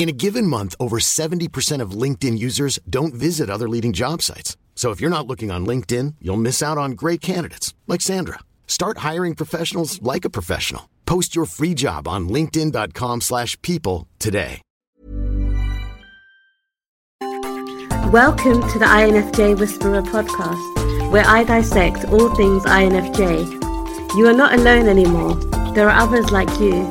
In a given month, over 70% of LinkedIn users don't visit other leading job sites. So if you're not looking on LinkedIn, you'll miss out on great candidates like Sandra. Start hiring professionals like a professional. Post your free job on linkedin.com/people today. Welcome to the INFJ Whisperer podcast, where I dissect all things INFJ. You are not alone anymore. There are others like you.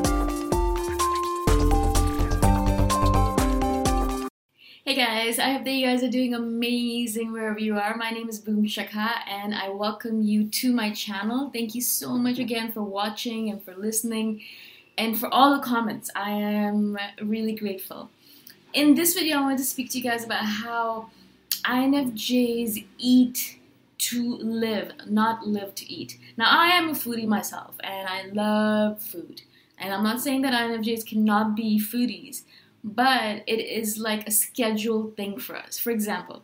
Hey guys, I hope that you guys are doing amazing wherever you are. My name is Boom Shikha and I welcome you to my channel. Thank you so much again for watching and for listening and for all the comments. I am really grateful. In this video, I want to speak to you guys about how INFJs eat to live, not live to eat. Now, I am a foodie myself and I love food. And I'm not saying that INFJs cannot be foodies, but it is like a scheduled thing for us. For example,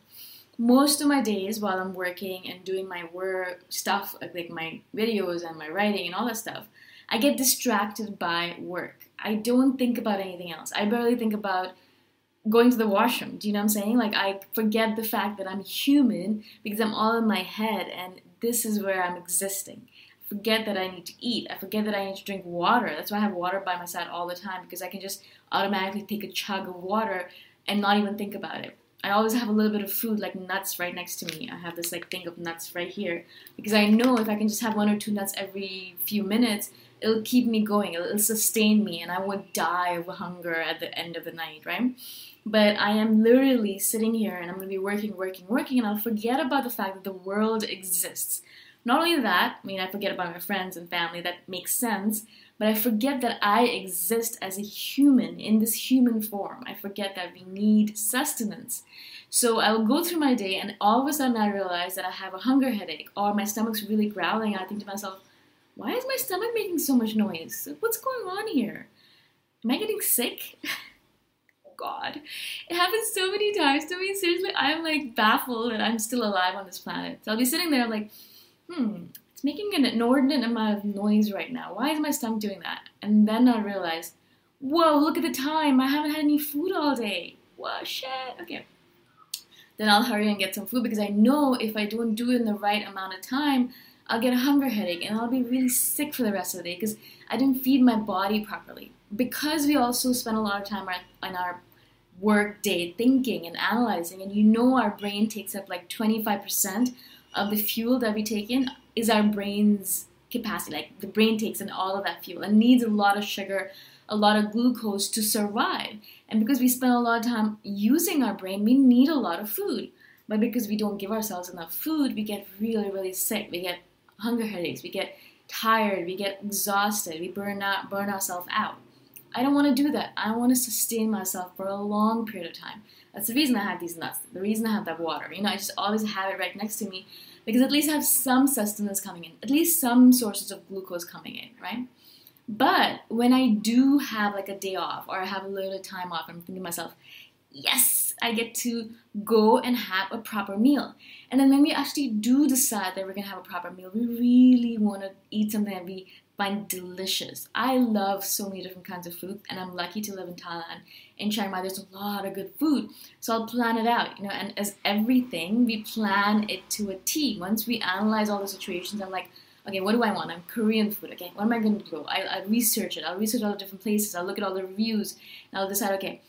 most of my days while I'm working and doing my work stuff, like my videos and my writing and all that stuff, I get distracted by work. I don't think about anything else. I barely think about going to the washroom. Do you know what I'm saying? Like I forget the fact that I'm human because I'm all in my head and this is where I'm existing. Forget that I need to eat. I forget that I need to drink water. That's why I have water by my side all the time because I can just automatically take a chug of water and not even think about it. I always have a little bit of food like nuts right next to me. I have this like thing of nuts right here because I know if I can just have one or two nuts every few minutes, it'll keep me going. It'll, it'll sustain me and I won't die of hunger at the end of the night, right? But I am literally sitting here and I'm going to be working, working, working, and I'll forget about the fact that the world exists. Not only that, I mean, I forget about my friends and family, that makes sense, but I forget that I exist as a human in this human form. I forget that we need sustenance. So I'll go through my day, and all of a sudden I realize that I have a hunger headache, or my stomach's really growling, I think to myself, why is my stomach making so much noise? What's going on here? Am I getting sick? God. It happens so many times to me. Seriously, I'm like baffled that I'm still alive on this planet. So I'll be sitting there like, hmm, it's making an inordinate amount of noise right now. Why is my stomach doing that? And then I realize, whoa, look at the time. I haven't had any food all day. Whoa, shit. Okay. Then I'll hurry and get some food because I know if I don't do it in the right amount of time, I'll get a hunger headache and I'll be really sick for the rest of the day because I didn't feed my body properly. Because we also spend a lot of time on our work day thinking and analyzing, and you know our brain takes up like 25% of the fuel that we take in is our brain's capacity. Like the brain takes in all of that fuel and needs a lot of sugar, a lot of glucose to survive. And because we spend a lot of time using our brain, we need a lot of food. But because we don't give ourselves enough food, we get really, really sick. We get hunger headaches, we get tired, we get exhausted, we burn out, burn ourselves out. I don't want to do that. I want to sustain myself for a long period of time. That's the reason I have these nuts. The reason I have that water. You know, I just always have it right next to me because at least I have some sustenance coming in, at least some sources of glucose coming in, right? But when I do have like a day off or I have a little time off, I'm thinking to myself, yes, I get to go and have a proper meal. And then when we actually do decide that we're gonna have a proper meal, we really wanna eat something that we find delicious. I love so many different kinds of food, and I'm lucky to live in Thailand. In Chiang Mai, there's a lot of good food, so I'll plan it out, you know. And as everything, we plan it to a T. Once we analyze all the situations, I'm like, okay, what do I want? I'm Korean food. Okay, what am I going to do? I, I research it. I'll research all the different places. I'll look at all the reviews, and I'll decide, okay,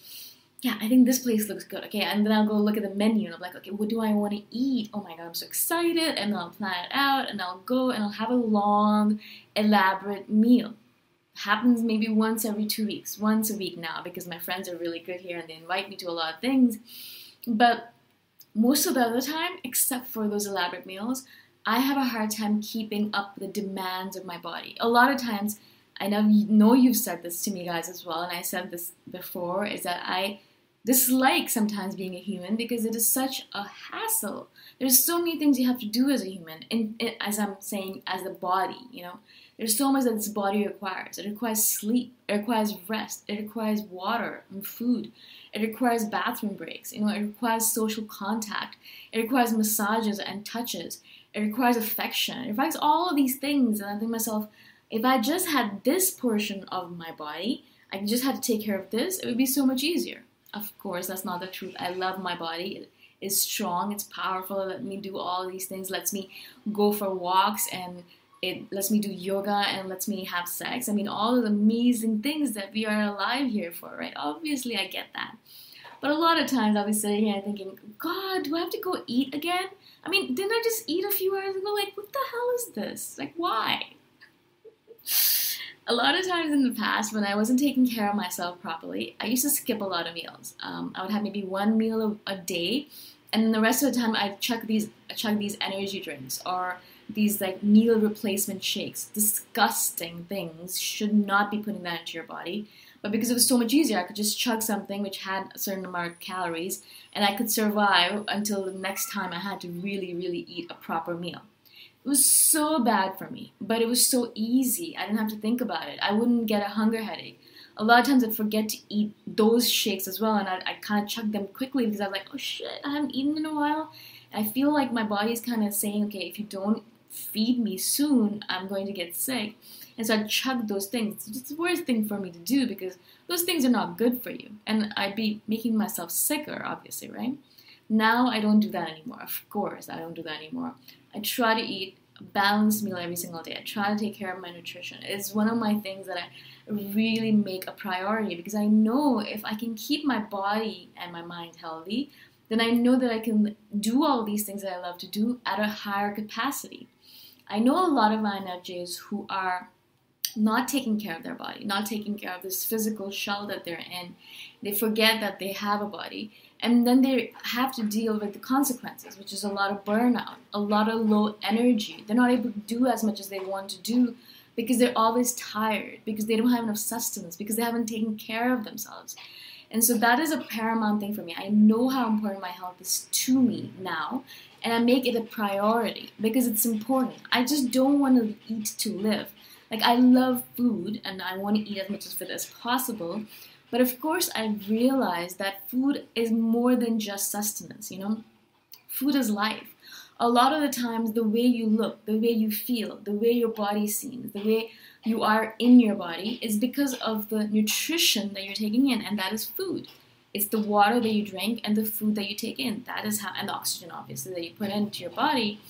yeah, I think this place looks good. Okay, and then I'll go look at the menu and I'm like, okay, what do I want to eat? Oh my god, I'm so excited. And then I'll plan it out and I'll go and I'll have a long, elaborate meal. Happens maybe once every two weeks, once a week now because my friends are really good here and they invite me to a lot of things. But most of the other time, except for those elaborate meals, I have a hard time keeping up the demands of my body. A lot of times, I know know you've said this to me guys as well, and I said this before, is that I dislike sometimes being a human because it is such a hassle. There's so many things you have to do as a human, and, as I'm saying, as a body, you know. There's so much that this body requires. It requires sleep, it requires rest, it requires water and food, it requires bathroom breaks, you know, it requires social contact, it requires massages and touches, it requires affection, it requires all of these things. And I think myself, if I just had this portion of my body, I just had to take care of this, it would be so much easier. Of course, that's not the truth. I love my body. It is strong, it's powerful, it let me do all these things, lets me go for walks and it lets me do yoga and lets me have sex. I mean, all the amazing things that we are alive here for, right? Obviously, I get that. But a lot of times I'll be sitting here thinking, God, do I have to go eat again? I mean, didn't I just eat a few hours ago? Like, what the hell is this? Like, why? A lot of times in the past, when I wasn't taking care of myself properly, I used to skip a lot of meals. Um, I would have maybe one meal a, a day, and the rest of the time I'd chuck these chuck these energy drinks or these like meal replacement shakes. Disgusting things. Should not be putting that into your body. But because it was so much easier, I could just chug something which had a certain amount of calories, and I could survive until the next time I had to really, really eat a proper meal. It was so bad for me, but it was so easy. I didn't have to think about it. I wouldn't get a hunger headache. A lot of times I'd forget to eat those shakes as well, and I'd, I'd kind of chug them quickly because I was like, oh shit, I haven't eaten in a while. And I feel like my body's kind of saying, okay, if you don't feed me soon, I'm going to get sick. And so I chug those things. It's the worst thing for me to do because those things are not good for you. And I'd be making myself sicker, obviously, right? Now I don't do that anymore. Of course, I don't do that anymore. I try to eat a balanced meal every single day. I try to take care of my nutrition. It's one of my things that I really make a priority because I know if I can keep my body and my mind healthy, then I know that I can do all these things that I love to do at a higher capacity. I know a lot of INFJs who are not taking care of their body, not taking care of this physical shell that they're in. They forget that they have a body and then they have to deal with the consequences, which is a lot of burnout, a lot of low energy. They're not able to do as much as they want to do because they're always tired, because they don't have enough sustenance, because they haven't taken care of themselves. And so that is a paramount thing for me. I know how important my health is to me now, and I make it a priority because it's important. I just don't want to eat to live. Like I love food and I want to eat as much of it as possible. But of course, I realized that food is more than just sustenance, you know? Food is life. A lot of the times, the way you look, the way you feel, the way your body seems, the way you are in your body is because of the nutrition that you're taking in, and that is food. It's the water that you drink and the food that you take in. That is how, and the oxygen, obviously, that you put into your body.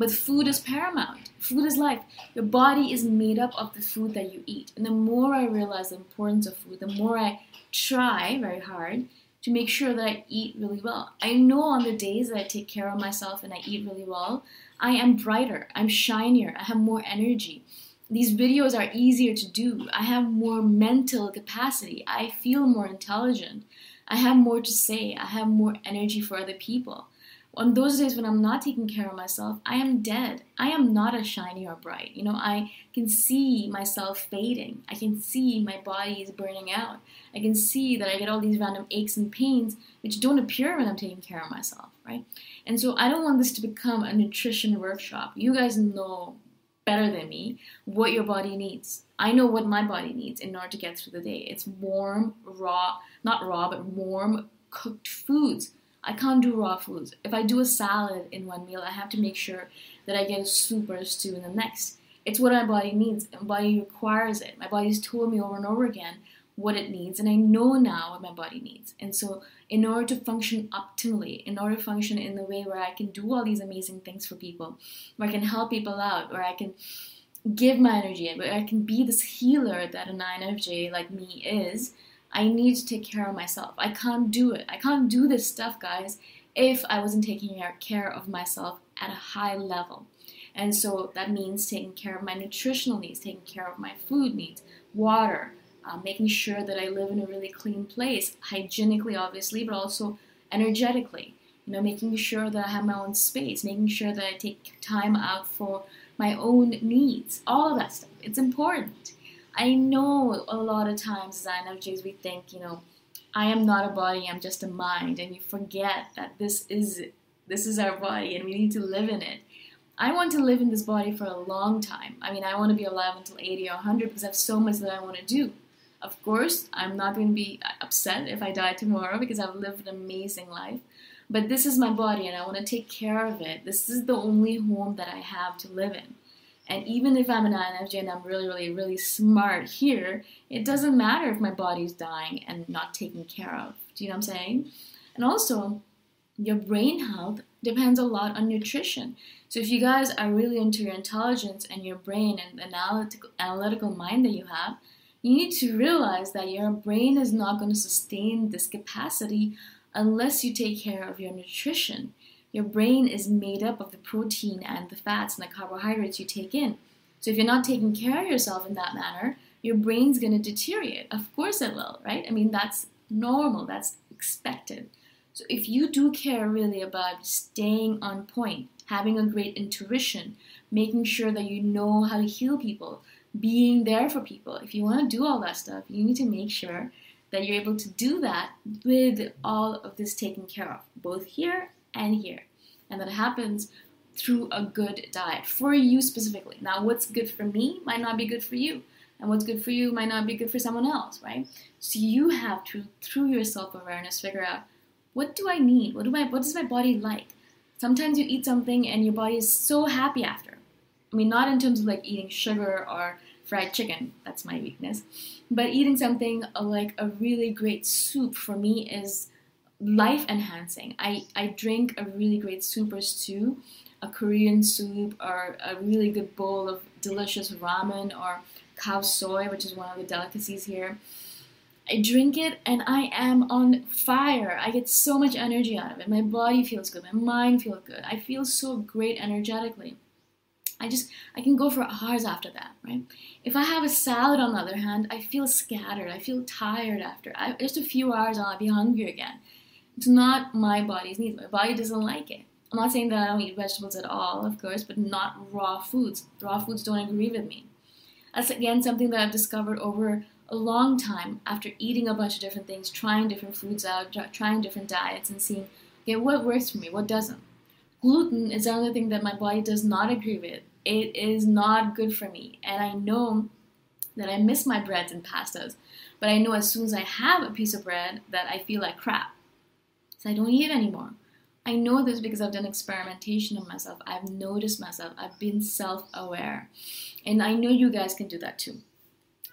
But food is paramount. Food is life. Your body is made up of the food that you eat. And the more I realize the importance of food, the more I try very hard to make sure that I eat really well. I know on the days that I take care of myself and I eat really well, I am brighter, I'm shinier, I have more energy. These videos are easier to do. I have more mental capacity. I feel more intelligent. I have more to say. I have more energy for other people. On those days when I'm not taking care of myself, I am dead. I am not as shiny or bright. You know, I can see myself fading. I can see my body is burning out. I can see that I get all these random aches and pains which don't appear when I'm taking care of myself, right? And so I don't want this to become a nutrition workshop. You guys know better than me what your body needs. I know what my body needs in order to get through the day. It's warm, raw, not raw, but warm, cooked foods. I can't do raw foods. If I do a salad in one meal, I have to make sure that I get a soup or a stew in the next. It's what my body needs. My body requires it. My body's told me over and over again what it needs, and I know now what my body needs. And so, in order to function optimally, in order to function in the way where I can do all these amazing things for people, where I can help people out, where I can give my energy, where I can be this healer that an INFJ like me is, I need to take care of myself. I can't do it. I can't do this stuff, guys, if I wasn't taking care of myself at a high level. And so that means taking care of my nutritional needs, taking care of my food needs, water, uh, making sure that I live in a really clean place, hygienically, obviously, but also energetically. You know, making sure that I have my own space, making sure that I take time out for my own needs, all of that stuff. It's important. I know a lot of times as INFJs we think, you know, I am not a body, I'm just a mind, and you forget that this is this is our body and we need to live in it. I want to live in this body for a long time. I mean, I want to be alive until 80 or 100 because I have so much that I want to do. Of course, I'm not going to be upset if I die tomorrow because I've lived an amazing life. But this is my body and I want to take care of it. This is the only home that I have to live in. And even if I'm an INFJ and I'm really, really, really smart here, it doesn't matter if my body's dying and not taken care of. Do you know what I'm saying? And also, your brain health depends a lot on nutrition. So if you guys are really into your intelligence and your brain and analytical, analytical mind that you have, you need to realize that your brain is not going to sustain this capacity unless you take care of your nutrition. Your brain is made up of the protein and the fats and the carbohydrates you take in. So if you're not taking care of yourself in that manner, your brain's going to deteriorate. Of course it will, right? I mean, that's normal, that's expected. So if you do care really about staying on point, having a great intuition, making sure that you know how to heal people, being there for people. If you want to do all that stuff, you need to make sure that you're able to do that with all of this taken care of, both here and here. And that happens through a good diet for you specifically. Now, what's good for me might not be good for you, and what's good for you might not be good for someone else, right? So you have to, through your self-awareness, figure out what do I need? What do I? What does my body like? Sometimes you eat something and your body is so happy after. I mean, not in terms of like eating sugar or fried chicken, that's my weakness, but eating something uh, like a really great soup for me is life enhancing. I, I drink a really great soup or stew, a Korean soup, or a really good bowl of delicious ramen or khao soi, which is one of the delicacies here. I drink it and I am on fire. I get so much energy out of it. My body feels good, my mind feels good. I feel so great energetically. I just I can go for hours after that, right? If I have a salad, on the other hand, I feel scattered. I feel tired after. I, just a few hours, I'll be hungry again. It's not my body's needs. My body doesn't like it. I'm not saying that I don't eat vegetables at all, of course, but not raw foods. Raw foods don't agree with me. That's again something that I've discovered over a long time after eating a bunch of different things, trying different foods out, trying different diets, and seeing okay what works for me, what doesn't. Gluten is another thing that my body does not agree with It is not good for me. And I know that I miss my breads and pastas. But I know as soon as I have a piece of bread that I feel like crap. So I don't eat anymore. I know this because I've done experimentation on myself. I've noticed myself. I've been self aware. And I know you guys can do that too.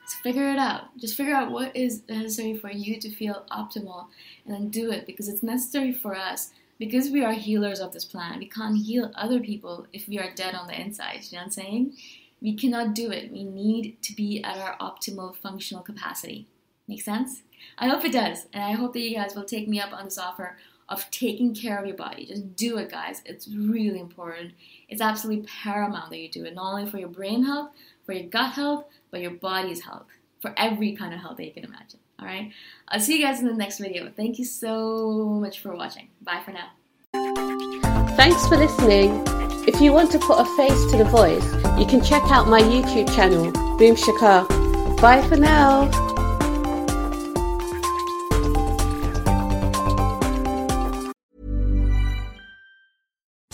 So figure it out. Just figure out what is necessary for you to feel optimal and then do it because it's necessary for us. Because we are healers of this planet, we can't heal other people if we are dead on the inside. You know what I'm saying? We cannot do it. We need to be at our optimal functional capacity. Make sense? I hope it does. And I hope that you guys will take me up on this offer of taking care of your body. Just do it, guys. It's really important. It's absolutely paramount that you do it, not only for your brain health, for your gut health, but your body's health, for every kind of health that you can imagine. All right? I'll see you guys in the next video. Thank you so much for watching. Bye for now. Thanks for listening. If you want to put a face to the voice, you can check out my YouTube channel, Boom Shikha. Bye for now.